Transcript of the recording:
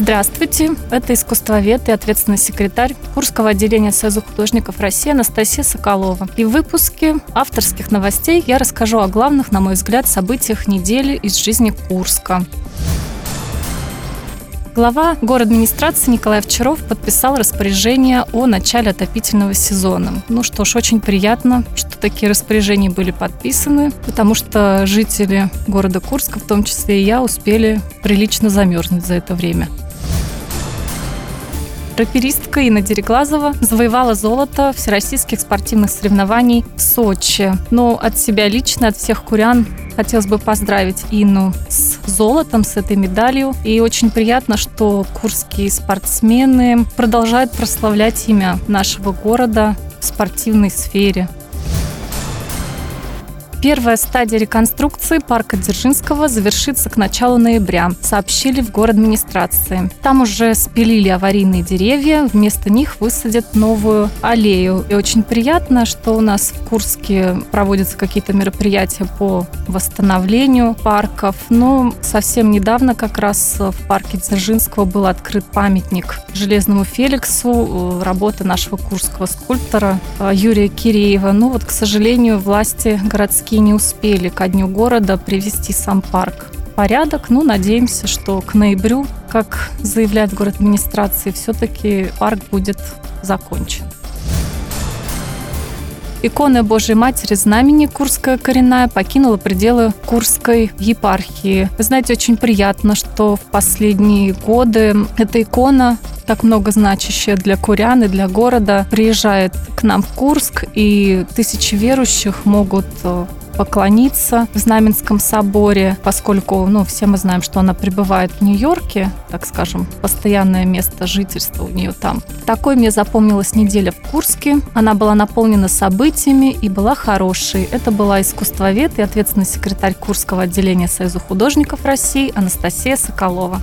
Здравствуйте, это искусствовед и ответственный секретарь Курского отделения Союза художников России Анастасия Соколова. И в выпуске авторских новостей я расскажу о главных, на мой взгляд, событиях недели из жизни Курска. Глава город администрации Николай Овчаров подписал распоряжение о начале отопительного сезона. Ну что ж, очень приятно, что такие распоряжения были подписаны, потому что жители города Курска, в том числе и я, успели прилично замерзнуть за это время. Раперистка Инна Дереглазова завоевала золото всероссийских спортивных соревнований в Сочи. Но от себя лично, от всех курян хотелось бы поздравить Инну с золотом, с этой медалью. И очень приятно, что курские спортсмены продолжают прославлять имя нашего города в спортивной сфере. Первая стадия реконструкции парка Дзержинского завершится к началу ноября, сообщили в город администрации. Там уже спилили аварийные деревья, вместо них высадят новую аллею. И очень приятно, что у нас в Курске проводятся какие-то мероприятия по восстановлению парков. Но совсем недавно как раз в парке Дзержинского был открыт памятник Железному Феликсу, работы нашего курского скульптора Юрия Киреева. Ну вот, к сожалению, власти городские городские не успели ко дню города привести сам парк порядок. Ну, надеемся, что к ноябрю, как заявляет город администрации, все-таки парк будет закончен. Икона Божьей Матери Знамени Курская коренная покинула пределы Курской епархии. Вы знаете, очень приятно, что в последние годы эта икона так много значащая для курян и для города, приезжает к нам в Курск, и тысячи верующих могут э, поклониться в Знаменском соборе, поскольку, ну, все мы знаем, что она пребывает в Нью-Йорке, так скажем, постоянное место жительства у нее там. Такой мне запомнилась неделя в Курске. Она была наполнена событиями и была хорошей. Это была искусствовед и ответственный секретарь Курского отделения Союза художников России Анастасия Соколова.